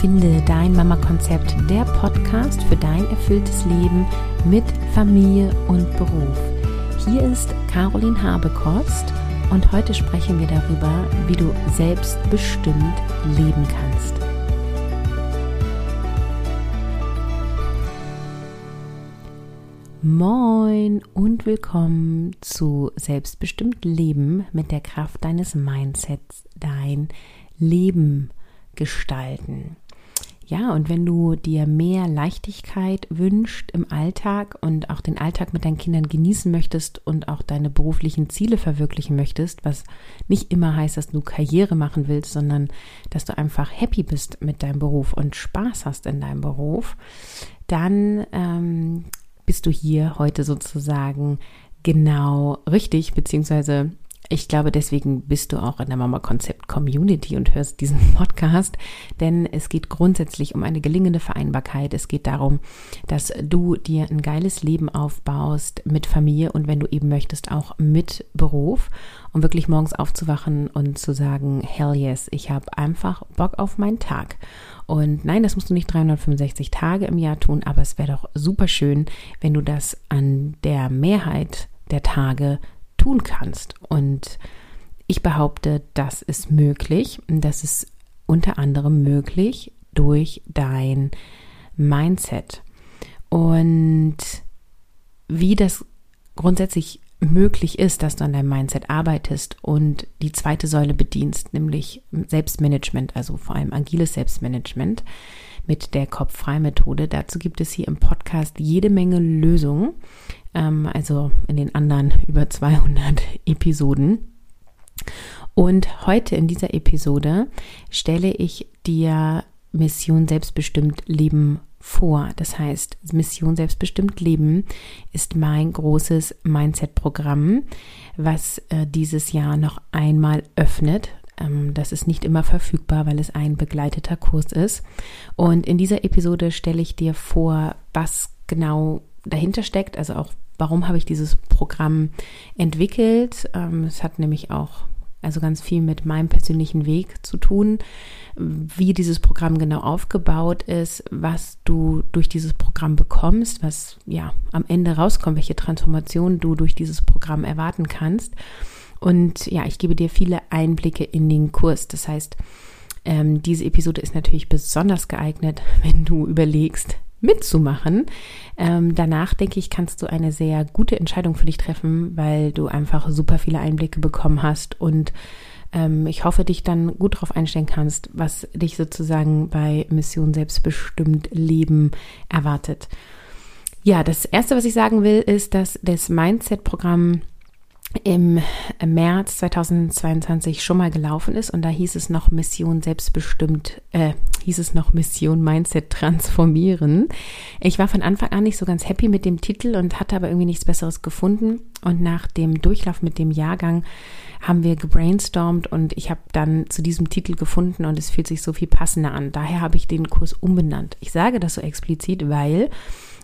Finde dein Mama-Konzept, der Podcast für dein erfülltes Leben mit Familie und Beruf. Hier ist Caroline Habekost und heute sprechen wir darüber, wie du selbstbestimmt leben kannst. Moin und willkommen zu Selbstbestimmt Leben mit der Kraft deines Mindsets, dein Leben gestalten. Ja, und wenn du dir mehr Leichtigkeit wünscht im Alltag und auch den Alltag mit deinen Kindern genießen möchtest und auch deine beruflichen Ziele verwirklichen möchtest, was nicht immer heißt, dass du Karriere machen willst, sondern dass du einfach happy bist mit deinem Beruf und Spaß hast in deinem Beruf, dann ähm, bist du hier heute sozusagen genau richtig, beziehungsweise ich glaube, deswegen bist du auch in der Mama Konzept Community und hörst diesen Podcast, denn es geht grundsätzlich um eine gelingende Vereinbarkeit. Es geht darum, dass du dir ein geiles Leben aufbaust mit Familie und wenn du eben möchtest, auch mit Beruf, um wirklich morgens aufzuwachen und zu sagen, hell yes, ich habe einfach Bock auf meinen Tag. Und nein, das musst du nicht 365 Tage im Jahr tun, aber es wäre doch super schön, wenn du das an der Mehrheit der Tage tun kannst. Und ich behaupte, das ist möglich. Das ist unter anderem möglich durch dein Mindset. Und wie das grundsätzlich möglich ist, dass du an deinem Mindset arbeitest und die zweite Säule bedienst, nämlich Selbstmanagement, also vor allem agiles Selbstmanagement mit der Kopf-Frei-Methode. Dazu gibt es hier im Podcast jede Menge Lösungen, ähm, also in den anderen über 200 Episoden. Und heute in dieser Episode stelle ich dir Mission Selbstbestimmt Leben vor. Das heißt, Mission Selbstbestimmt Leben ist mein großes Mindset-Programm, was äh, dieses Jahr noch einmal öffnet. Ähm, das ist nicht immer verfügbar, weil es ein begleiteter Kurs ist. Und in dieser Episode stelle ich dir vor, was genau dahinter steckt, also auch warum habe ich dieses Programm entwickelt. Ähm, es hat nämlich auch also ganz viel mit meinem persönlichen Weg zu tun, wie dieses Programm genau aufgebaut ist, was du durch dieses Programm bekommst, was ja am Ende rauskommt, welche Transformation du durch dieses Programm erwarten kannst. Und ja, ich gebe dir viele Einblicke in den Kurs. Das heißt, ähm, diese Episode ist natürlich besonders geeignet, wenn du überlegst, mitzumachen. Ähm, danach denke ich, kannst du eine sehr gute Entscheidung für dich treffen, weil du einfach super viele Einblicke bekommen hast und ähm, ich hoffe, dich dann gut darauf einstellen kannst, was dich sozusagen bei Mission Selbstbestimmt Leben erwartet. Ja, das erste, was ich sagen will, ist, dass das Mindset-Programm im März 2022 schon mal gelaufen ist und da hieß es noch Mission selbstbestimmt, äh, hieß es noch Mission Mindset transformieren. Ich war von Anfang an nicht so ganz happy mit dem Titel und hatte aber irgendwie nichts Besseres gefunden und nach dem Durchlauf mit dem Jahrgang haben wir gebrainstormt und ich habe dann zu diesem Titel gefunden und es fühlt sich so viel passender an. Daher habe ich den Kurs umbenannt. Ich sage das so explizit, weil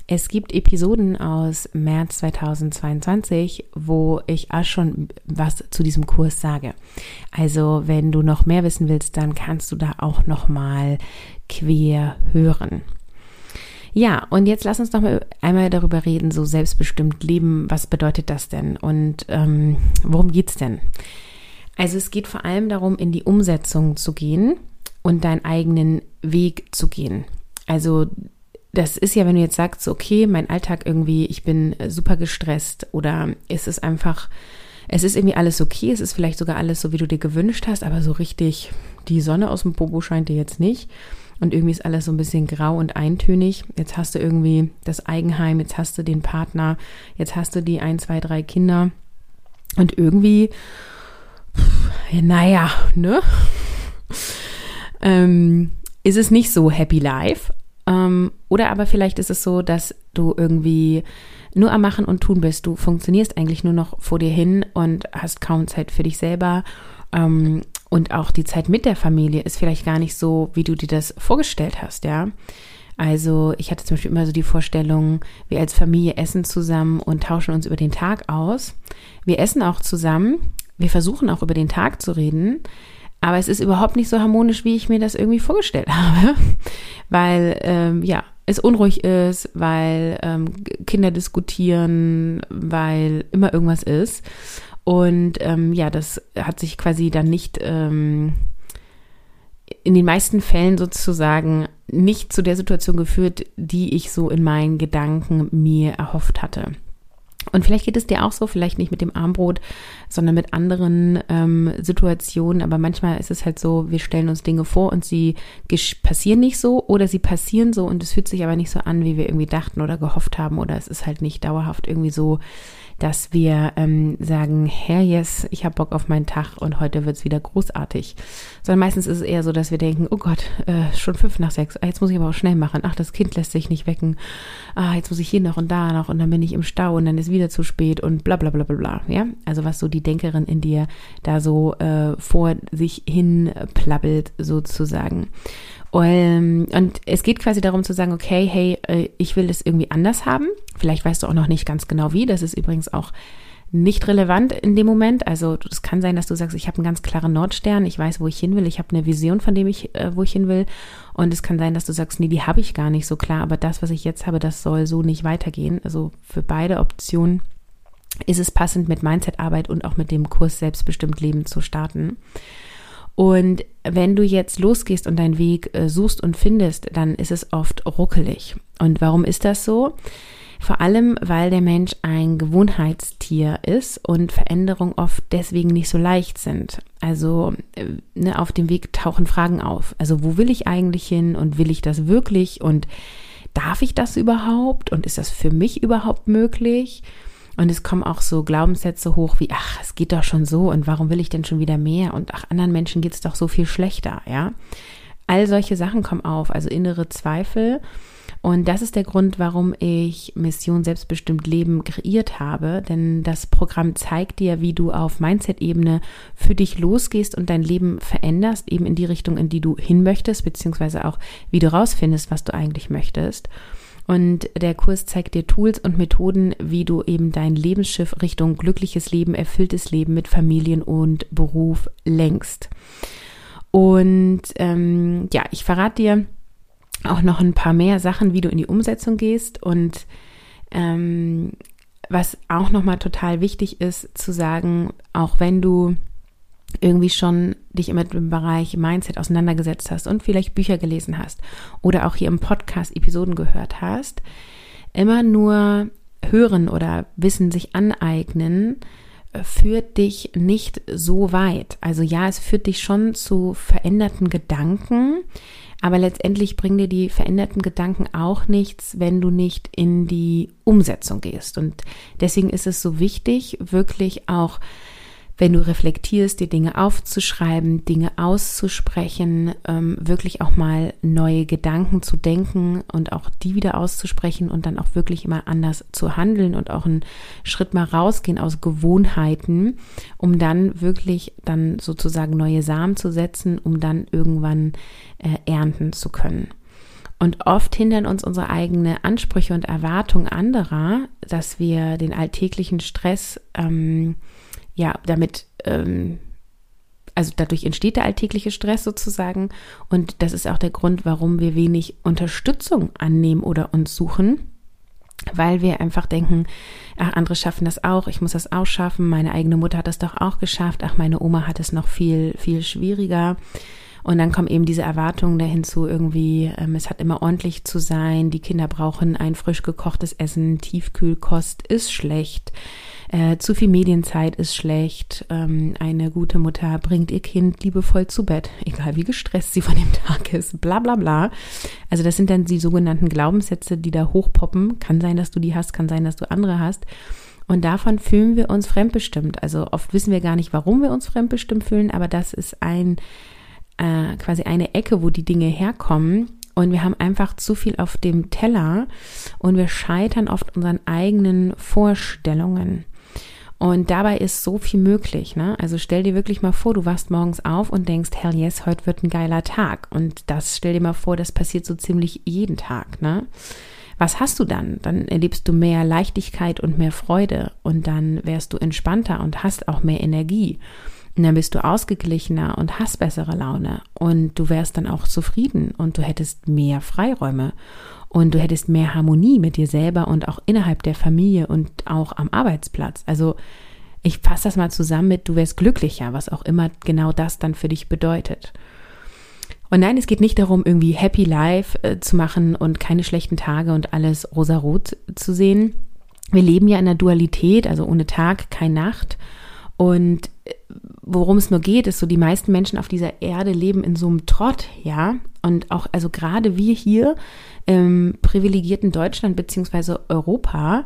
es gibt Episoden aus März 2022, wo ich auch schon was zu diesem Kurs sage. Also, wenn du noch mehr wissen willst, dann kannst du da auch noch mal quer hören. Ja, und jetzt lass uns noch mal einmal darüber reden, so selbstbestimmt leben. Was bedeutet das denn? Und ähm, worum geht's denn? Also es geht vor allem darum, in die Umsetzung zu gehen und deinen eigenen Weg zu gehen. Also das ist ja, wenn du jetzt sagst, okay, mein Alltag irgendwie, ich bin äh, super gestresst oder ist es einfach, es ist irgendwie alles okay, es ist vielleicht sogar alles so, wie du dir gewünscht hast, aber so richtig die Sonne aus dem Popo scheint dir jetzt nicht. Und irgendwie ist alles so ein bisschen grau und eintönig. Jetzt hast du irgendwie das Eigenheim, jetzt hast du den Partner, jetzt hast du die ein, zwei, drei Kinder. Und irgendwie, naja, ne? ähm, ist es nicht so happy life, ähm, oder aber vielleicht ist es so, dass du irgendwie nur am Machen und Tun bist. Du funktionierst eigentlich nur noch vor dir hin und hast kaum Zeit für dich selber. Ähm, und auch die Zeit mit der Familie ist vielleicht gar nicht so, wie du dir das vorgestellt hast, ja. Also ich hatte zum Beispiel immer so die Vorstellung, wir als Familie essen zusammen und tauschen uns über den Tag aus. Wir essen auch zusammen, wir versuchen auch über den Tag zu reden, Aber es ist überhaupt nicht so harmonisch, wie ich mir das irgendwie vorgestellt habe, weil ähm, ja, es unruhig ist, weil ähm, Kinder diskutieren, weil immer irgendwas ist. Und ähm, ja, das hat sich quasi dann nicht ähm, in den meisten Fällen sozusagen nicht zu der Situation geführt, die ich so in meinen Gedanken mir erhofft hatte. Und vielleicht geht es dir auch so, vielleicht nicht mit dem Armbrot, sondern mit anderen ähm, Situationen. Aber manchmal ist es halt so, wir stellen uns Dinge vor und sie passieren nicht so oder sie passieren so und es fühlt sich aber nicht so an, wie wir irgendwie dachten oder gehofft haben oder es ist halt nicht dauerhaft irgendwie so, dass wir ähm, sagen, Herr, yes, ich habe Bock auf meinen Tag und heute wird's wieder großartig. Sondern meistens ist es eher so, dass wir denken, oh Gott, äh, schon fünf nach sechs, ah, jetzt muss ich aber auch schnell machen. Ach, das Kind lässt sich nicht wecken. Ah, jetzt muss ich hier noch und da noch und dann bin ich im Stau und dann ist wieder zu spät und bla bla bla bla bla. Ja, also was so die Denkerin in dir da so äh, vor sich hin plappelt sozusagen. Ähm, und es geht quasi darum zu sagen, okay, hey, äh, ich will das irgendwie anders haben. Vielleicht weißt du auch noch nicht ganz genau wie. Das ist übrigens auch nicht relevant in dem Moment. Also es kann sein, dass du sagst, ich habe einen ganz klaren Nordstern, ich weiß, wo ich hin will, ich habe eine Vision, von dem ich, äh, wo ich hin will. Und es kann sein, dass du sagst, nee, die habe ich gar nicht so klar, aber das, was ich jetzt habe, das soll so nicht weitergehen. Also für beide Optionen ist es passend mit Mindset-Arbeit und auch mit dem Kurs Selbstbestimmt Leben zu starten. Und wenn du jetzt losgehst und deinen Weg äh, suchst und findest, dann ist es oft ruckelig. Und warum ist das so? Vor allem, weil der Mensch ein Gewohnheitstier ist und Veränderungen oft deswegen nicht so leicht sind. Also äh, ne, auf dem Weg tauchen Fragen auf. Also wo will ich eigentlich hin und will ich das wirklich und darf ich das überhaupt und ist das für mich überhaupt möglich? Und es kommen auch so Glaubenssätze hoch wie, ach, es geht doch schon so und warum will ich denn schon wieder mehr? Und ach, anderen Menschen geht es doch so viel schlechter, ja. All solche Sachen kommen auf, also innere Zweifel. Und das ist der Grund, warum ich Mission Selbstbestimmt Leben kreiert habe. Denn das Programm zeigt dir, wie du auf Mindset-Ebene für dich losgehst und dein Leben veränderst, eben in die Richtung, in die du hin möchtest, beziehungsweise auch, wie du rausfindest, was du eigentlich möchtest. Und der Kurs zeigt dir Tools und Methoden, wie du eben dein Lebensschiff Richtung glückliches Leben, erfülltes Leben mit Familien und Beruf lenkst. Und ähm, ja, ich verrate dir auch noch ein paar mehr Sachen, wie du in die Umsetzung gehst und ähm, was auch nochmal total wichtig ist zu sagen, auch wenn du irgendwie schon dich mit dem Bereich Mindset auseinandergesetzt hast und vielleicht Bücher gelesen hast oder auch hier im Podcast Episoden gehört hast, immer nur hören oder Wissen sich aneignen, äh, führt dich nicht so weit. Also ja, es führt dich schon zu veränderten Gedanken, aber letztendlich bringen dir die veränderten Gedanken auch nichts, wenn du nicht in die Umsetzung gehst. Und deswegen ist es so wichtig, wirklich auch wenn du reflektierst, dir Dinge aufzuschreiben, Dinge auszusprechen, ähm, wirklich auch mal neue Gedanken zu denken und auch die wieder auszusprechen und dann auch wirklich immer anders zu handeln und auch einen Schritt mal rausgehen aus Gewohnheiten, um dann wirklich dann sozusagen neue Samen zu setzen, um dann irgendwann äh, ernten zu können. Und oft hindern uns unsere eigenen Ansprüche und Erwartungen anderer, dass wir den alltäglichen Stress ähm, ja, damit, ähm, also dadurch entsteht der alltägliche Stress sozusagen. Und das ist auch der Grund, warum wir wenig Unterstützung annehmen oder uns suchen. Weil wir einfach denken, ach, andere schaffen das auch, ich muss das auch schaffen, meine eigene Mutter hat das doch auch geschafft, ach, meine Oma hat es noch viel, viel schwieriger. Und dann kommen eben diese Erwartungen dahin zu irgendwie, ähm, es hat immer ordentlich zu sein, die Kinder brauchen ein frisch gekochtes Essen, Tiefkühlkost ist schlecht, äh, zu viel Medienzeit ist schlecht, ähm, eine gute Mutter bringt ihr Kind liebevoll zu Bett, egal wie gestresst sie von dem Tag ist, bla bla bla. Also das sind dann die sogenannten Glaubenssätze, die da hochpoppen. Kann sein, dass du die hast, kann sein, dass du andere hast. Und davon fühlen wir uns fremdbestimmt. Also oft wissen wir gar nicht, warum wir uns fremdbestimmt fühlen, aber das ist ein äh, quasi eine Ecke, wo die Dinge herkommen. Und wir haben einfach zu viel auf dem Teller und wir scheitern oft unseren eigenen Vorstellungen. Und dabei ist so viel möglich. Ne? Also stell dir wirklich mal vor, du wachst morgens auf und denkst, hell yes, heute wird ein geiler Tag. Und das stell dir mal vor, das passiert so ziemlich jeden Tag. Ne? Was hast du dann? Dann erlebst du mehr Leichtigkeit und mehr Freude und dann wärst du entspannter und hast auch mehr Energie. Und dann bist du ausgeglichener und hast bessere Laune und du wärst dann auch zufrieden und du hättest mehr Freiräume und du hättest mehr Harmonie mit dir selber und auch innerhalb der Familie und auch am Arbeitsplatz. Also ich fasse das mal zusammen mit, du wärst glücklicher, was auch immer genau das dann für dich bedeutet. Und nein, es geht nicht darum, irgendwie Happy Life äh, zu machen und keine schlechten Tage und alles rosarot zu sehen. Wir leben ja in der Dualität, also ohne Tag, kein Nacht. Und worum es nur geht, ist so, die meisten Menschen auf dieser Erde leben in so einem Trott, ja. Und auch, also gerade wir hier im privilegierten Deutschland beziehungsweise Europa,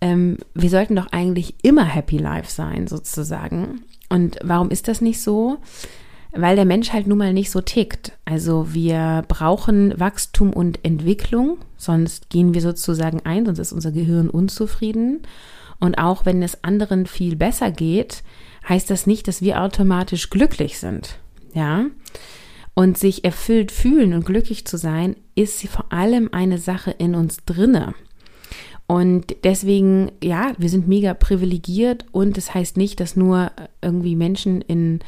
ähm, wir sollten doch eigentlich immer Happy Life sein, sozusagen. Und warum ist das nicht so? Weil der Mensch halt nun mal nicht so tickt. Also wir brauchen Wachstum und Entwicklung, sonst gehen wir sozusagen ein, sonst ist unser Gehirn unzufrieden. Und auch wenn es anderen viel besser geht, heißt das nicht, dass wir automatisch glücklich sind. Ja. Und sich erfüllt fühlen und glücklich zu sein, ist vor allem eine Sache in uns drinne. Und deswegen, ja, wir sind mega privilegiert und das heißt nicht, dass nur irgendwie Menschen in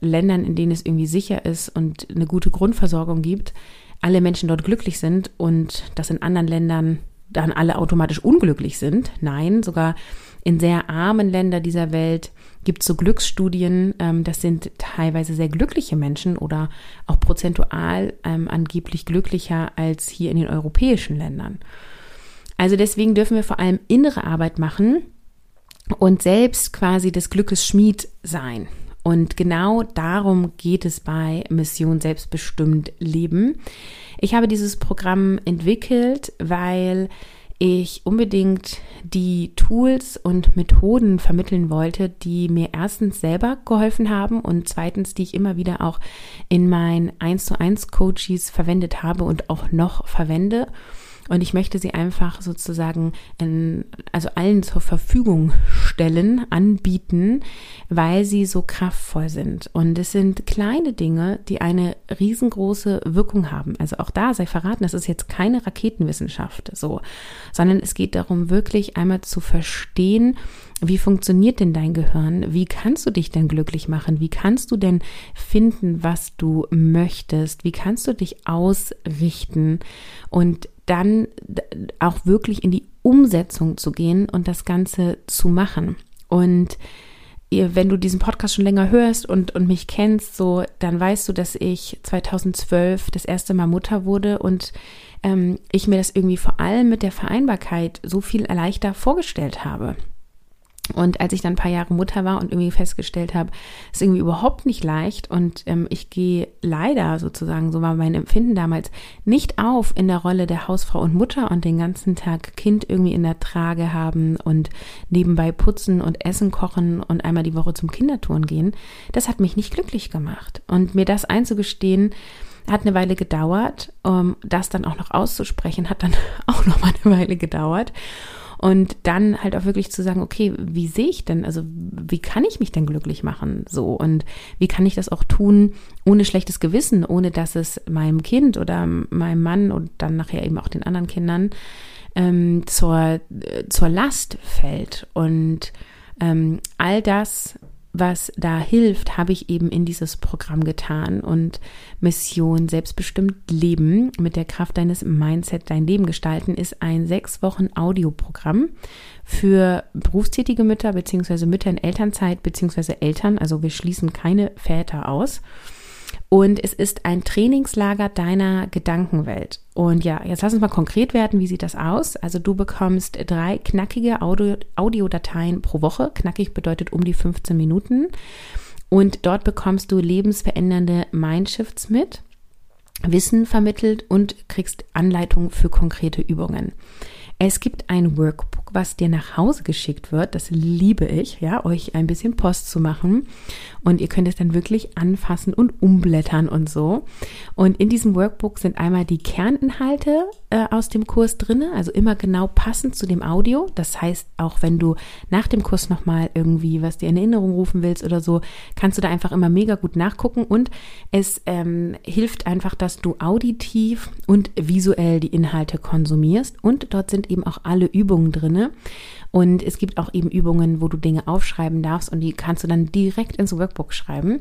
Ländern, in denen es irgendwie sicher ist und eine gute Grundversorgung gibt, alle Menschen dort glücklich sind und dass in anderen Ländern dann alle automatisch unglücklich sind. Nein, sogar in sehr armen Ländern dieser Welt gibt es so Glücksstudien, ähm, das sind teilweise sehr glückliche Menschen oder auch prozentual ähm, angeblich glücklicher als hier in den europäischen Ländern. Also deswegen dürfen wir vor allem innere Arbeit machen und selbst quasi des Glückes Schmied sein. Und genau darum geht es bei Mission Selbstbestimmt Leben. Ich habe dieses Programm entwickelt, weil ich unbedingt die Tools und Methoden vermitteln wollte, die mir erstens selber geholfen haben und zweitens, die ich immer wieder auch in meinen 1 zu 1 Coaches verwendet habe und auch noch verwende und ich möchte sie einfach sozusagen in, also allen zur Verfügung stellen, anbieten, weil sie so kraftvoll sind. Und es sind kleine Dinge, die eine riesengroße Wirkung haben. Also auch da sei verraten, das ist jetzt keine Raketenwissenschaft so, sondern es geht darum, wirklich einmal zu verstehen, wie funktioniert denn dein Gehirn? Wie kannst du dich denn glücklich machen? Wie kannst du denn finden, was du möchtest? Wie kannst du dich ausrichten? Und dann auch wirklich in die Umsetzung zu gehen und das Ganze zu machen. Und wenn du diesen Podcast schon länger hörst und, und mich kennst, so, dann weißt du, dass ich 2012 das erste Mal Mutter wurde und ähm, ich mir das irgendwie vor allem mit der Vereinbarkeit so viel leichter vorgestellt habe. Und als ich dann ein paar Jahre Mutter war und irgendwie festgestellt habe, ist irgendwie überhaupt nicht leicht und ähm, ich gehe leider sozusagen, so war mein Empfinden damals, nicht auf in der Rolle der Hausfrau und Mutter und den ganzen Tag Kind irgendwie in der Trage haben und nebenbei putzen und Essen kochen und einmal die Woche zum Kindertouren gehen. Das hat mich nicht glücklich gemacht. Und mir das einzugestehen, hat eine Weile gedauert. Um das dann auch noch auszusprechen, hat dann auch noch mal eine Weile gedauert. Und dann halt auch wirklich zu sagen, okay, wie sehe ich denn, also wie kann ich mich denn glücklich machen? So und wie kann ich das auch tun ohne schlechtes Gewissen, ohne dass es meinem Kind oder meinem Mann und dann nachher eben auch den anderen Kindern ähm, zur, äh, zur Last fällt. Und ähm, all das was da hilft, habe ich eben in dieses Programm getan und Mission selbstbestimmt Leben mit der Kraft deines Mindset dein Leben gestalten ist ein sechs Wochen Audioprogramm für berufstätige Mütter beziehungsweise Mütter in Elternzeit beziehungsweise Eltern. Also wir schließen keine Väter aus. Und es ist ein Trainingslager deiner Gedankenwelt. Und ja, jetzt lass uns mal konkret werden. Wie sieht das aus? Also du bekommst drei knackige Audio Audiodateien pro Woche. Knackig bedeutet um die 15 Minuten. Und dort bekommst du lebensverändernde Mindshifts mit, Wissen vermittelt und kriegst Anleitungen für konkrete Übungen. Es gibt ein Workbook, was dir nach Hause geschickt wird. Das liebe ich, ja, euch ein bisschen Post zu machen. Und ihr könnt es dann wirklich anfassen und umblättern und so. Und in diesem Workbook sind einmal die Kerninhalte äh, aus dem Kurs drinne, also immer genau passend zu dem Audio. Das heißt, auch wenn du nach dem Kurs nochmal irgendwie was dir in Erinnerung rufen willst oder so, kannst du da einfach immer mega gut nachgucken. Und es ähm, hilft einfach, dass du auditiv und visuell die Inhalte konsumierst. Und dort sind eben auch alle Übungen drin, Dinge. Und es gibt auch eben Übungen, wo du Dinge aufschreiben darfst und die kannst du dann direkt ins Workbook schreiben.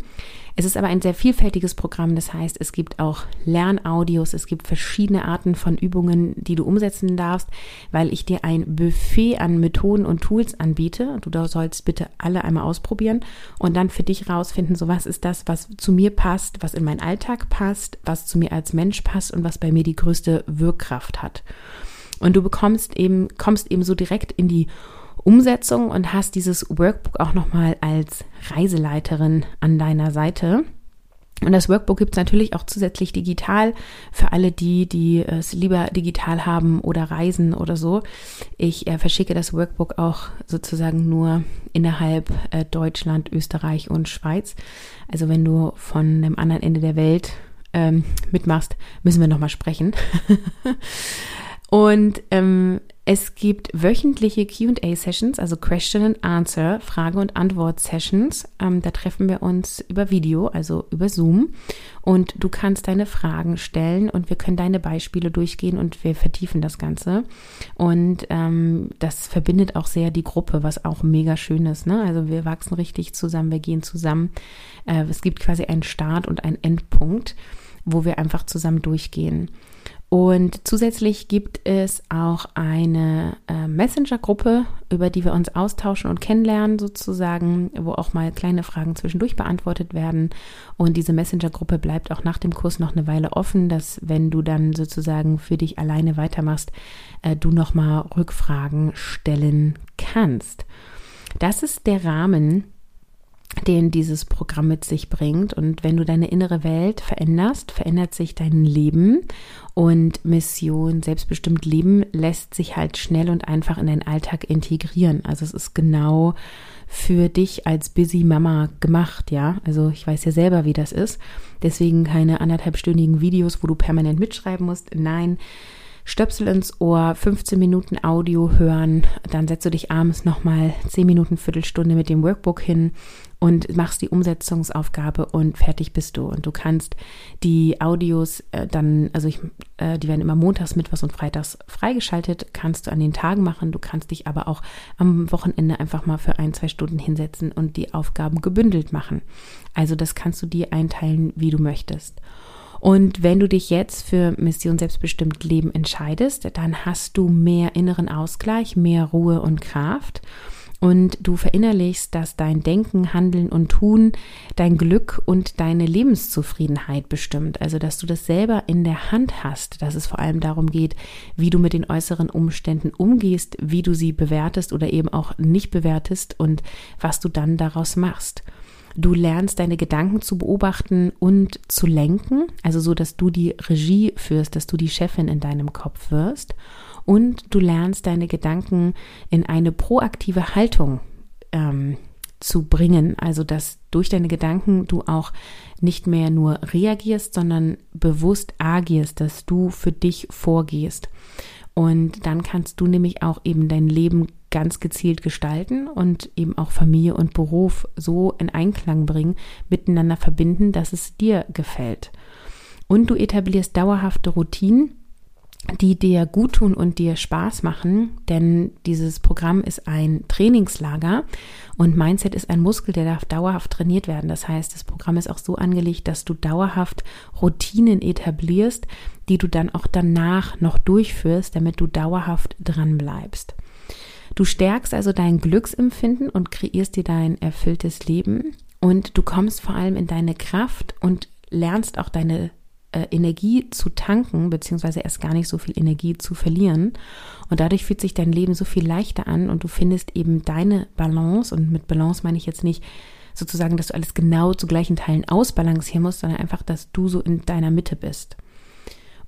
Es ist aber ein sehr vielfältiges Programm. Das heißt, es gibt auch Lernaudios, es gibt verschiedene Arten von Übungen, die du umsetzen darfst, weil ich dir ein Buffet an Methoden und Tools anbiete. Du sollst bitte alle einmal ausprobieren und dann für dich rausfinden, so was ist das, was zu mir passt, was in meinen Alltag passt, was zu mir als Mensch passt und was bei mir die größte Wirkkraft hat. Und du bekommst eben, kommst eben so direkt in die Umsetzung und hast dieses Workbook auch nochmal als Reiseleiterin an deiner Seite. Und das Workbook gibt es natürlich auch zusätzlich digital für alle die, die es lieber digital haben oder reisen oder so. Ich äh, verschicke das Workbook auch sozusagen nur innerhalb äh, Deutschland, Österreich und Schweiz. Also wenn du von dem anderen Ende der Welt ähm, mitmachst, müssen wir nochmal sprechen. Und ähm, es gibt wöchentliche QA-Sessions, also Question and Answer, Frage- und Antwort-Sessions. Ähm, da treffen wir uns über Video, also über Zoom. Und du kannst deine Fragen stellen und wir können deine Beispiele durchgehen und wir vertiefen das Ganze. Und ähm, das verbindet auch sehr die Gruppe, was auch mega schön ist. Ne? Also wir wachsen richtig zusammen, wir gehen zusammen. Äh, es gibt quasi einen Start und einen Endpunkt, wo wir einfach zusammen durchgehen. Und zusätzlich gibt es auch eine äh, Messenger-Gruppe, über die wir uns austauschen und kennenlernen sozusagen, wo auch mal kleine Fragen zwischendurch beantwortet werden. Und diese Messenger-Gruppe bleibt auch nach dem Kurs noch eine Weile offen, dass wenn du dann sozusagen für dich alleine weitermachst, äh, du nochmal Rückfragen stellen kannst. Das ist der Rahmen, den dieses Programm mit sich bringt. Und wenn du deine innere Welt veränderst, verändert sich dein Leben und Mission, selbstbestimmt Leben lässt sich halt schnell und einfach in deinen Alltag integrieren. Also es ist genau für dich als Busy Mama gemacht, ja. Also ich weiß ja selber, wie das ist. Deswegen keine anderthalbstündigen Videos, wo du permanent mitschreiben musst. Nein, Stöpsel ins Ohr, 15 Minuten Audio hören, dann setzt du dich abends nochmal 10 Minuten, Viertelstunde mit dem Workbook hin und machst die Umsetzungsaufgabe und fertig bist du. Und du kannst die Audios äh, dann, also ich, äh, die werden immer montags, mittwochs und freitags freigeschaltet, kannst du an den Tagen machen. Du kannst dich aber auch am Wochenende einfach mal für ein, zwei Stunden hinsetzen und die Aufgaben gebündelt machen. Also das kannst du dir einteilen, wie du möchtest. Und wenn du dich jetzt für Mission Selbstbestimmt Leben entscheidest, dann hast du mehr inneren Ausgleich, mehr Ruhe und Kraft und du verinnerlichst, dass dein Denken, Handeln und Tun dein Glück und deine Lebenszufriedenheit bestimmt. Also, dass du das selber in der Hand hast, dass es vor allem darum geht, wie du mit den äußeren Umständen umgehst, wie du sie bewertest oder eben auch nicht bewertest und was du dann daraus machst. Du lernst deine Gedanken zu beobachten und zu lenken, also so, dass du die Regie führst, dass du die Chefin in deinem Kopf wirst und du lernst deine Gedanken in eine proaktive Haltung ähm, zu bringen, also dass durch deine Gedanken du auch nicht mehr nur reagierst, sondern bewusst agierst, dass du für dich vorgehst. Und dann kannst du nämlich auch eben dein Leben ganz gezielt gestalten und eben auch Familie und Beruf so in Einklang bringen, miteinander verbinden, dass es dir gefällt. Und du etablierst dauerhafte Routinen, die dir gut tun und dir Spaß machen, denn dieses Programm ist ein Trainingslager und Mindset ist ein Muskel, der darf dauerhaft trainiert werden. Das heißt, das Programm ist auch so angelegt, dass du dauerhaft Routinen etablierst, die du dann auch danach noch durchführst, damit du dauerhaft dran bleibst. Du stärkst also dein Glücksempfinden und kreierst dir dein erfülltes Leben und du kommst vor allem in deine Kraft und lernst auch deine äh, Energie zu tanken, beziehungsweise erst gar nicht so viel Energie zu verlieren. Und dadurch fühlt sich dein Leben so viel leichter an und du findest eben deine Balance. Und mit Balance meine ich jetzt nicht sozusagen, dass du alles genau zu gleichen Teilen ausbalancieren musst, sondern einfach, dass du so in deiner Mitte bist.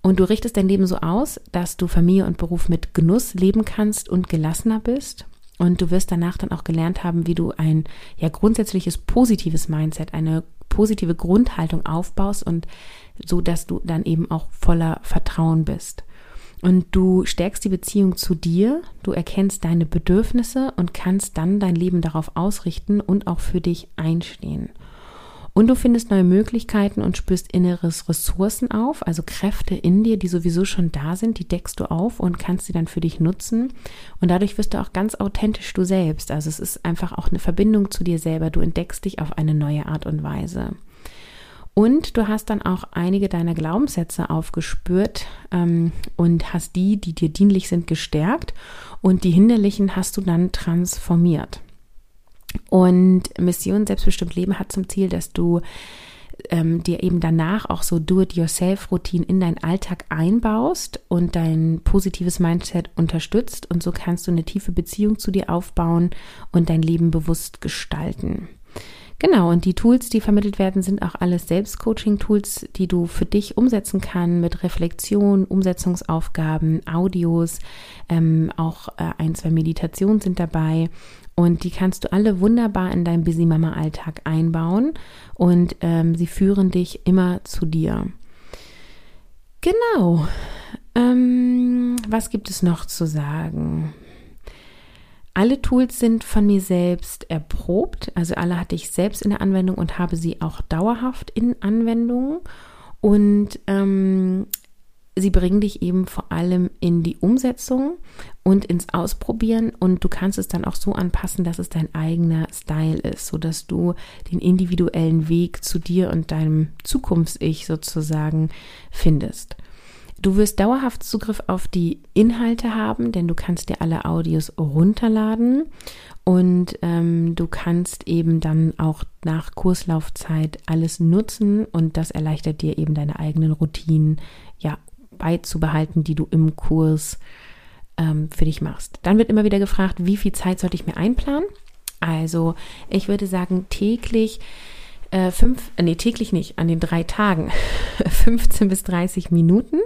Und du richtest dein Leben so aus, dass du Familie und Beruf mit Genuss leben kannst und gelassener bist. Und du wirst danach dann auch gelernt haben, wie du ein ja grundsätzliches positives Mindset, eine positive Grundhaltung aufbaust und so, dass du dann eben auch voller Vertrauen bist. Und du stärkst die Beziehung zu dir, du erkennst deine Bedürfnisse und kannst dann dein Leben darauf ausrichten und auch für dich einstehen. Und du findest neue Möglichkeiten und spürst inneres Ressourcen auf, also Kräfte in dir, die sowieso schon da sind, die deckst du auf und kannst sie dann für dich nutzen. Und dadurch wirst du auch ganz authentisch du selbst. Also es ist einfach auch eine Verbindung zu dir selber. Du entdeckst dich auf eine neue Art und Weise. Und du hast dann auch einige deiner Glaubenssätze aufgespürt ähm, und hast die, die dir dienlich sind, gestärkt und die hinderlichen hast du dann transformiert. Und Mission Selbstbestimmt Leben hat zum Ziel, dass du ähm, dir eben danach auch so Do-it-yourself-Routinen in deinen Alltag einbaust und dein positives Mindset unterstützt. Und so kannst du eine tiefe Beziehung zu dir aufbauen und dein Leben bewusst gestalten. Genau, und die Tools, die vermittelt werden, sind auch alles Selbstcoaching-Tools, die du für dich umsetzen kannst mit Reflexion, Umsetzungsaufgaben, Audios, ähm, auch äh, ein, zwei Meditationen sind dabei. Und die kannst du alle wunderbar in deinen Busy Mama Alltag einbauen und ähm, sie führen dich immer zu dir. Genau. Ähm, was gibt es noch zu sagen? Alle Tools sind von mir selbst erprobt, also alle hatte ich selbst in der Anwendung und habe sie auch dauerhaft in Anwendung. Und ähm, sie bringen dich eben vor allem in die Umsetzung und ins Ausprobieren und du kannst es dann auch so anpassen, dass es dein eigener Style ist, sodass du den individuellen Weg zu dir und deinem Zukunfts-Ich sozusagen findest. Du wirst dauerhaft Zugriff auf die Inhalte haben, denn du kannst dir alle Audios runterladen und ähm, du kannst eben dann auch nach Kurslaufzeit alles nutzen und das erleichtert dir eben deine eigenen Routinen ja beizubehalten, die du im Kurs ähm, für dich machst. Dann wird immer wieder gefragt, wie viel Zeit sollte ich mir einplanen? Also ich würde sagen täglich äh, fünf, äh, nee, täglich nicht, an den drei Tagen 15 bis 30 Minuten.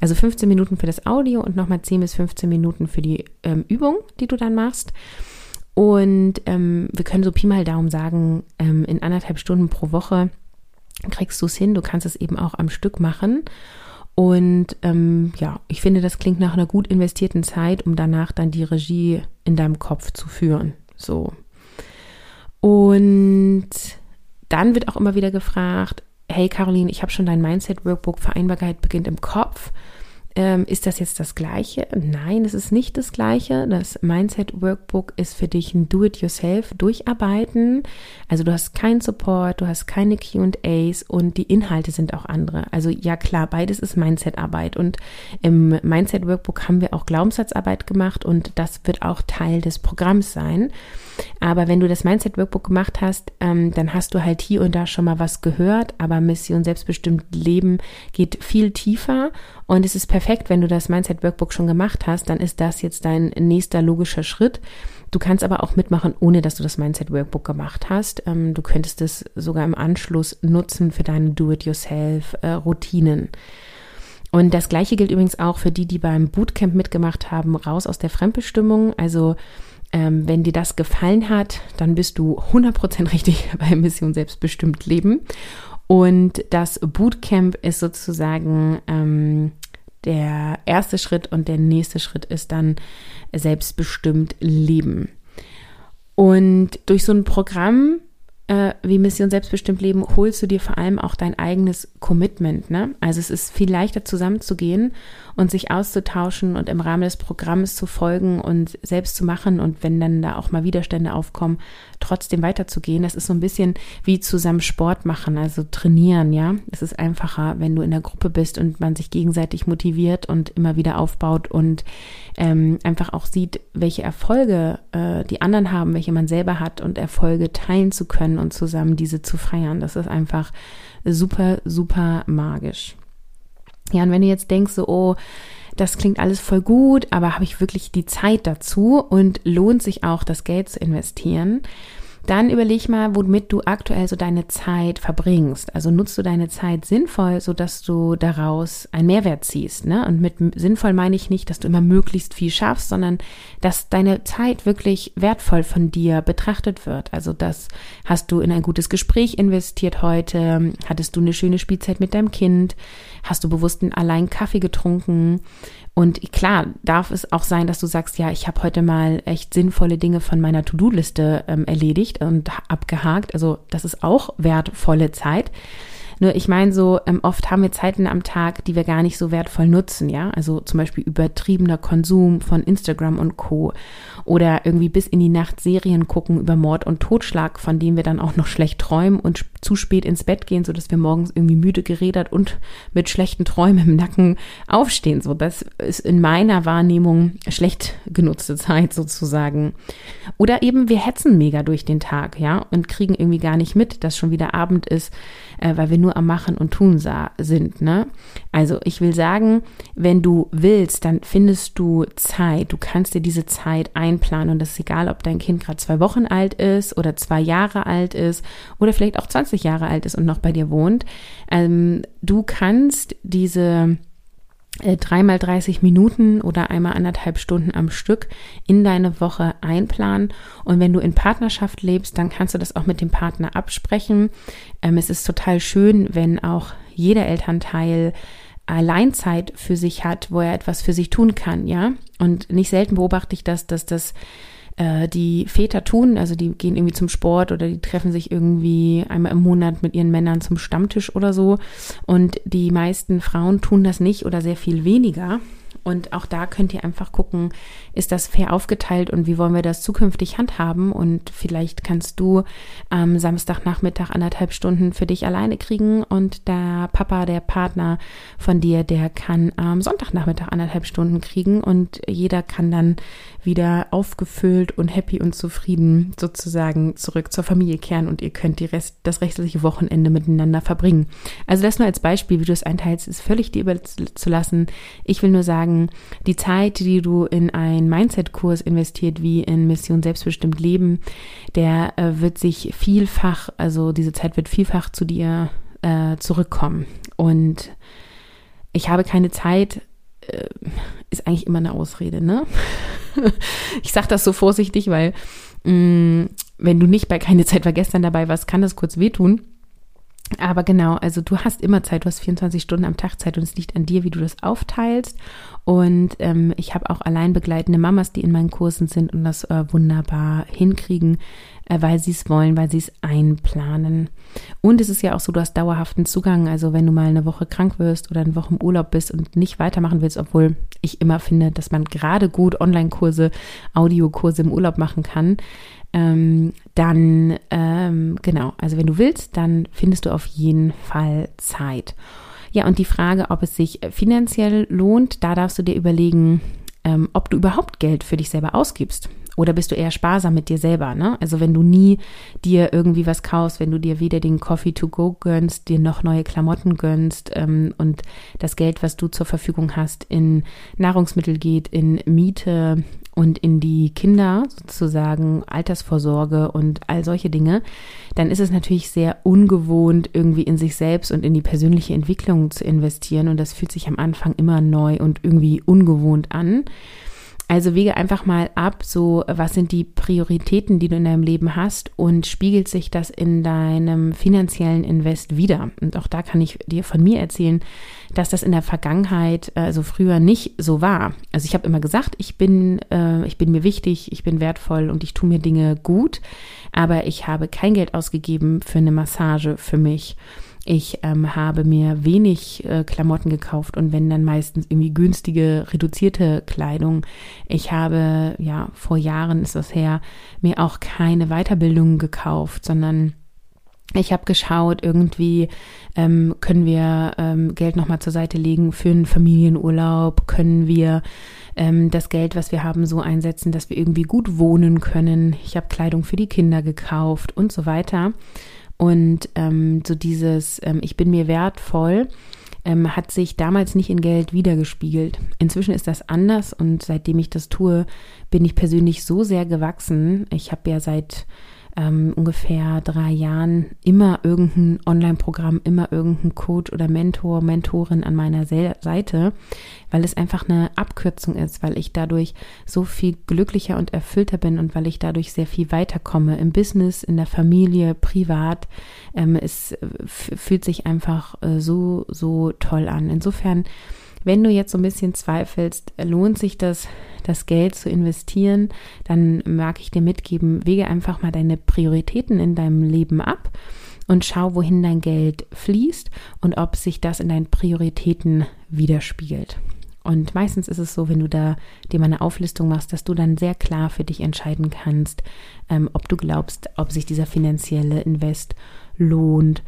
Also 15 Minuten für das Audio und nochmal 10 bis 15 Minuten für die ähm, Übung, die du dann machst. Und ähm, wir können so Pi mal Daumen sagen, ähm, in anderthalb Stunden pro Woche kriegst du es hin. Du kannst es eben auch am Stück machen. Und ähm, ja, ich finde, das klingt nach einer gut investierten Zeit, um danach dann die Regie in deinem Kopf zu führen. So. Und dann wird auch immer wieder gefragt, hey Caroline, ich habe schon dein Mindset-Workbook, Vereinbarkeit beginnt im Kopf. Ähm, ist das jetzt das Gleiche? Nein, es ist nicht das Gleiche. Das Mindset Workbook ist für dich ein Do-it-yourself durcharbeiten. Also du hast keinen Support, du hast keine Q&As und die Inhalte sind auch andere. Also ja klar, beides ist Mindset-Arbeit und im Mindset Workbook haben wir auch Glaubenssatzarbeit gemacht und das wird auch Teil des Programms sein. Aber wenn du das Mindset Workbook gemacht hast, ähm, dann hast du halt hier und da schon mal was gehört. Aber Mission Selbstbestimmt Leben geht viel tiefer und es ist perfekt, wenn du das Mindset Workbook schon gemacht hast, dann ist das jetzt dein nächster logischer Schritt. Du kannst aber auch mitmachen, ohne dass du das Mindset Workbook gemacht hast. Ähm, du könntest es sogar im Anschluss nutzen für deine Do-it-yourself-Routinen. und das gleiche gilt übrigens auch für die, die beim Bootcamp mitgemacht haben, raus aus der Fremdbestimmung. Also ähm, wenn dir das gefallen hat, dann bist du 100% richtig bei Mission Selbstbestimmt Leben. Und das Bootcamp ist sozusagen ähm, der erste Schritt und der nächste Schritt ist dann selbstbestimmt Leben. Und durch so ein Programm äh, wie Mission Selbstbestimmt Leben holst du dir vor allem auch dein eigenes Commitment. Ne? Also es ist viel leichter zusammenzugehen und sich auszutauschen und im Rahmen des Programms zu folgen und selbst zu machen und wenn dann da auch mal Widerstände aufkommen, trotzdem weiterzugehen. Das ist so ein bisschen wie zusammen Sport machen, also trainieren, ja. Es ist einfacher, wenn du in der Gruppe bist und man sich gegenseitig motiviert und immer wieder aufbaut und ähm, einfach auch sieht, welche Erfolge äh, die anderen haben, welche man selber hat und Erfolge teilen zu können und zusammen diese zu feiern. Das ist einfach super, super magisch. Ja, und wenn du jetzt denkst, so, oh, das klingt alles voll gut, aber habe ich wirklich die Zeit dazu und lohnt sich auch das Geld zu investieren? Dann überleg mal, womit du aktuell so deine Zeit verbringst. Also nutzt du deine Zeit sinnvoll, so dass du daraus einen Mehrwert ziehst. Ne? Und mit sinnvoll meine ich nicht, dass du immer möglichst viel schaffst, sondern dass deine Zeit wirklich wertvoll von dir betrachtet wird. Also das hast du in ein gutes Gespräch investiert heute, hattest du eine schöne Spielzeit mit deinem Kind, hast du bewusst allein Kaffee getrunken, und klar, darf es auch sein, dass du sagst, ja, ich habe heute mal echt sinnvolle Dinge von meiner To-Do-Liste ähm, erledigt und abgehakt. Also das ist auch wertvolle Zeit. Nur ich meine so, ähm, oft haben wir Zeiten am Tag, die wir gar nicht so wertvoll nutzen, ja. Also zum Beispiel übertriebener Konsum von Instagram und Co. Oder irgendwie bis in die Nacht Serien gucken über Mord und Totschlag, von denen wir dann auch noch schlecht träumen und zu spät ins Bett gehen, sodass wir morgens irgendwie müde gerädert und mit schlechten Träumen im Nacken aufstehen. So, das ist in meiner Wahrnehmung schlecht genutzte Zeit sozusagen. Oder eben wir hetzen mega durch den Tag, ja, und kriegen irgendwie gar nicht mit, dass schon wieder Abend ist, äh, weil wir nur am Machen und Tun sind. Ne? Also ich will sagen, wenn du willst, dann findest du Zeit. Du kannst dir diese Zeit einplanen und das ist egal, ob dein Kind gerade zwei Wochen alt ist oder zwei Jahre alt ist oder vielleicht auch 20 Jahre alt ist und noch bei dir wohnt. Ähm, du kannst diese äh, dreimal 30 Minuten oder einmal anderthalb Stunden am Stück in deine Woche einplanen. Und wenn du in Partnerschaft lebst, dann kannst du das auch mit dem Partner absprechen. Ähm, es ist total schön, wenn auch jeder Elternteil Alleinzeit für sich hat, wo er etwas für sich tun kann, ja. Und nicht selten beobachte ich das, dass das äh, die Väter tun. Also die gehen irgendwie zum Sport oder die treffen sich irgendwie einmal im Monat mit ihren Männern zum Stammtisch oder so. Und die meisten Frauen tun das nicht oder sehr viel weniger. Und auch da könnt ihr einfach gucken, ist das fair aufgeteilt und wie wollen wir das zukünftig handhaben? Und vielleicht kannst du am Samstagnachmittag anderthalb Stunden für dich alleine kriegen und der Papa, der Partner von dir, der kann am Sonntagnachmittag anderthalb Stunden kriegen und jeder kann dann wieder aufgefüllt und happy und zufrieden sozusagen zurück zur Familie kehren und ihr könnt die Rest, das restliche Wochenende miteinander verbringen. Also das nur als Beispiel, wie du es einteilst, ist völlig dir überzulassen. Ich will nur sagen, die Zeit, die du in einen Mindset-Kurs investiert, wie in Mission Selbstbestimmt Leben, der äh, wird sich vielfach, also diese Zeit wird vielfach zu dir äh, zurückkommen. Und ich habe keine Zeit, äh, ist eigentlich immer eine Ausrede, ne? ich sage das so vorsichtig, weil mh, mm, wenn du nicht bei keine Zeit war gestern dabei warst, kann das kurz wehtun. Aber genau, also du hast immer Zeit, du hast 24 Stunden am Tag Zeit und es liegt an dir, wie du das aufteilst. Und ähm, ich habe auch allein begleitende Mamas, die in meinen Kursen sind und das äh, wunderbar hinkriegen, äh, weil sie es wollen, weil sie es einplanen. Und es ist ja auch so, du hast dauerhaften Zugang. Also wenn du mal eine Woche krank wirst oder eine Woche im Urlaub bist und nicht weitermachen willst, obwohl ich immer finde, dass man gerade gut Online-Kurse, Audiokurse im Urlaub machen kann, ähm, dann ähm, genau, also wenn du willst, dann findest du auf jeden Fall Zeit. Ja, und die Frage, ob es sich finanziell lohnt, da darfst du dir überlegen, ähm, ob du überhaupt Geld für dich selber ausgibst. Oder bist du eher sparsam mit dir selber? Ne? Also wenn du nie dir irgendwie was kaufst, wenn du dir weder den Coffee to go gönnst, dir noch neue Klamotten gönnst ähm, und das Geld, was du zur Verfügung hast, in Nahrungsmittel geht, in Miete und in die Kinder sozusagen Altersvorsorge und all solche Dinge, dann ist es natürlich sehr ungewohnt, irgendwie in sich selbst und in die persönliche Entwicklung zu investieren. Und das fühlt sich am Anfang immer neu und irgendwie ungewohnt an. Also wege einfach mal ab, so was sind die Prioritäten, die du in deinem Leben hast und spiegelt sich das in deinem finanziellen Invest wieder. Und auch da kann ich dir von mir erzählen, dass das in der Vergangenheit, also früher nicht so war. Also ich habe immer gesagt, ich bin, äh, ich bin mir wichtig, ich bin wertvoll und ich tue mir Dinge gut, aber ich habe kein Geld ausgegeben für eine Massage für mich ich ähm, habe mir wenig äh, Klamotten gekauft und wenn dann meistens irgendwie günstige, reduzierte Kleidung. Ich habe, ja, vor Jahren ist das her, mir auch keine Weiterbildung gekauft, sondern ich habe geschaut, irgendwie ähm, können wir ähm, Geld nochmal zur Seite legen für einen Familienurlaub, können wir ähm, das Geld, was wir haben, so einsetzen, dass wir irgendwie gut wohnen können. Ich habe Kleidung für die Kinder gekauft und so weiter. Und ähm, so dieses, ähm, ich bin mir wertvoll, ähm, hat sich damals nicht in Geld wiedergespiegelt. Inzwischen ist das anders und seitdem ich das tue, bin ich persönlich so sehr gewachsen. Ich habe ja seit ähm, ungefähr drei Jahren immer irgendein Online-Programm, immer irgendein Coach oder Mentor, Mentorin an meiner Seite, weil es einfach eine Abkürzung ist, weil ich dadurch so viel glücklicher und erfüllter bin und weil ich dadurch sehr viel weiterkomme im Business, in der Familie, privat. Ähm, es fühlt sich einfach äh, so, so toll an. Insofern Wenn du jetzt so ein bisschen zweifelst, lohnt sich das, das Geld zu investieren, dann mag ich dir mitgeben, wege einfach mal deine Prioritäten in deinem Leben ab und schau, wohin dein Geld fließt und ob sich das in deinen Prioritäten widerspiegelt. Und meistens ist es so, wenn du da dir mal eine Auflistung machst, dass du dann sehr klar für dich entscheiden kannst, ähm, ob du glaubst, ob sich dieser finanzielle Invest lohnt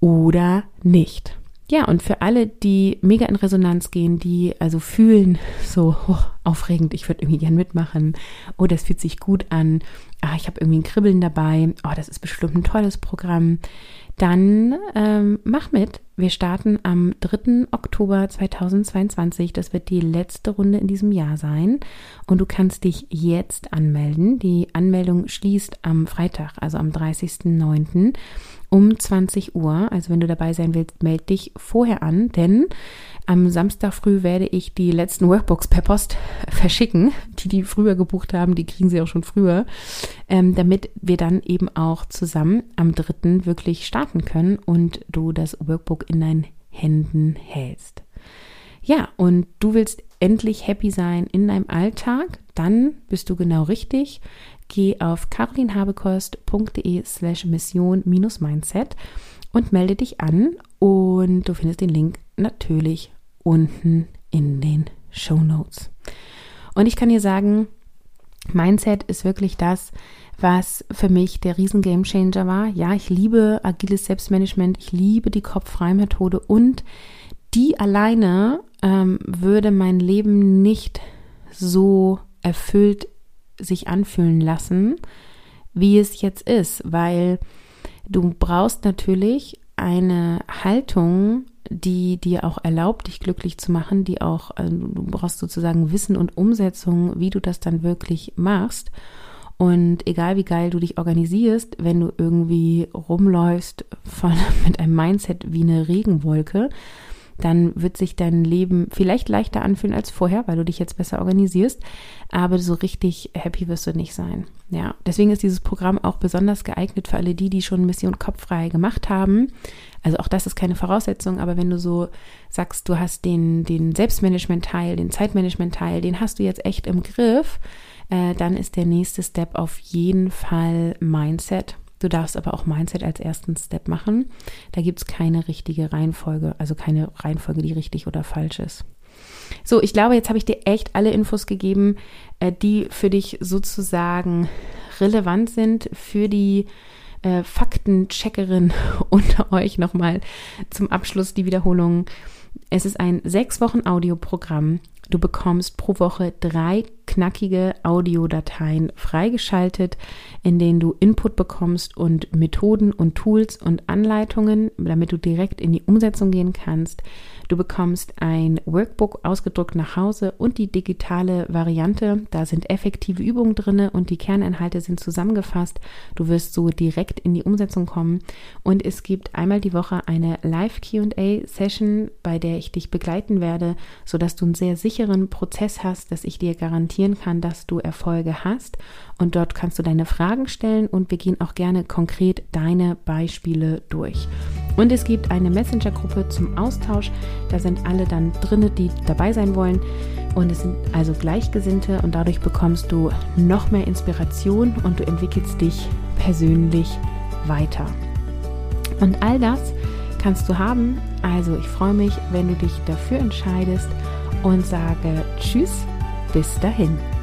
oder nicht. Ja, und für alle, die mega in Resonanz gehen, die also fühlen, so oh, aufregend, ich würde irgendwie gern mitmachen, oh, das fühlt sich gut an, ah, ich habe irgendwie ein Kribbeln dabei, oh, das ist bestimmt ein tolles Programm, dann ähm, mach mit. Wir starten am 3. Oktober 2022. Das wird die letzte Runde in diesem Jahr sein. Und du kannst dich jetzt anmelden. Die Anmeldung schließt am Freitag, also am 30.09 um 20 Uhr. Also wenn du dabei sein willst, melde dich vorher an, denn am Samstag früh werde ich die letzten Workbooks per Post verschicken. Die, die früher gebucht haben, die kriegen sie auch schon früher, ähm, damit wir dann eben auch zusammen am 3. wirklich starten können und du das Workbook in deinen Händen hältst. Ja, und du willst endlich happy sein in deinem Alltag, dann bist du genau richtig geh auf carolinhabekost.de slash mission-mindset und melde dich an und du findest den Link natürlich unten in den Show Notes. Und ich kann dir sagen, Mindset ist wirklich das, was für mich der riesen Gamechanger war. Ja, ich liebe agiles Selbstmanagement, ich liebe die Kopffrei-Methode und die alleine ähm, würde mein Leben nicht so erfüllt sich anfühlen lassen, wie es jetzt ist, weil du brauchst natürlich eine Haltung, die dir auch erlaubt, dich glücklich zu machen, die auch, äh, du brauchst sozusagen Wissen und Umsetzung, wie du das dann wirklich machst. Und egal wie geil du dich organisierst, wenn du irgendwie rumläufst von, mit einem Mindset wie eine Regenwolke, dann wird sich dein Leben vielleicht leichter anfühlen als vorher, weil du dich jetzt besser organisierst, aber so richtig happy wirst du nicht sein. Ja, deswegen ist dieses Programm auch besonders geeignet für alle die, die schon Mission Kopffrei gemacht haben. Also auch das ist keine Voraussetzung, aber wenn du so sagst, du hast den, den Selbstmanagement-Teil, den Zeitmanagement-Teil, den hast du jetzt echt im Griff, äh, dann ist der nächste Step auf jeden Fall Mindset. Du darfst aber auch Mindset als ersten Step machen. Da gibt es keine richtige Reihenfolge, also keine Reihenfolge, die richtig oder falsch ist. So, ich glaube, jetzt habe ich dir echt alle Infos gegeben, äh, die für dich sozusagen relevant sind für die äh, Faktencheckerin unter euch nochmal zum Abschluss die Wiederholung. Es ist ein sechs Wochen Audioprogramm. Du bekommst pro Woche drei knackige Audiodateien freigeschaltet, in denen du Input bekommst und Methoden und Tools und Anleitungen, damit du direkt in die Umsetzung gehen kannst. Du bekommst ein Workbook ausgedruckt nach Hause und die digitale Variante. Da sind effektive Übungen drin und die Kerninhalte sind zusammengefasst. Du wirst so direkt in die Umsetzung kommen. Und es gibt einmal die Woche eine Live-QA-Session, bei der ich dich begleiten werde, sodass du einen sehr sicheren Prozess hast, dass ich dir garantieren kann, dass du Erfolge hast. Und dort kannst du deine Fragen stellen und wir gehen auch gerne konkret deine Beispiele durch. Und es gibt eine Messenger-Gruppe zum Austausch. Da sind alle dann drin, die dabei sein wollen. Und es sind also Gleichgesinnte und dadurch bekommst du noch mehr Inspiration und du entwickelst dich persönlich weiter. Und all das kannst du haben. Also ich freue mich, wenn du dich dafür entscheidest und sage Tschüss, bis dahin.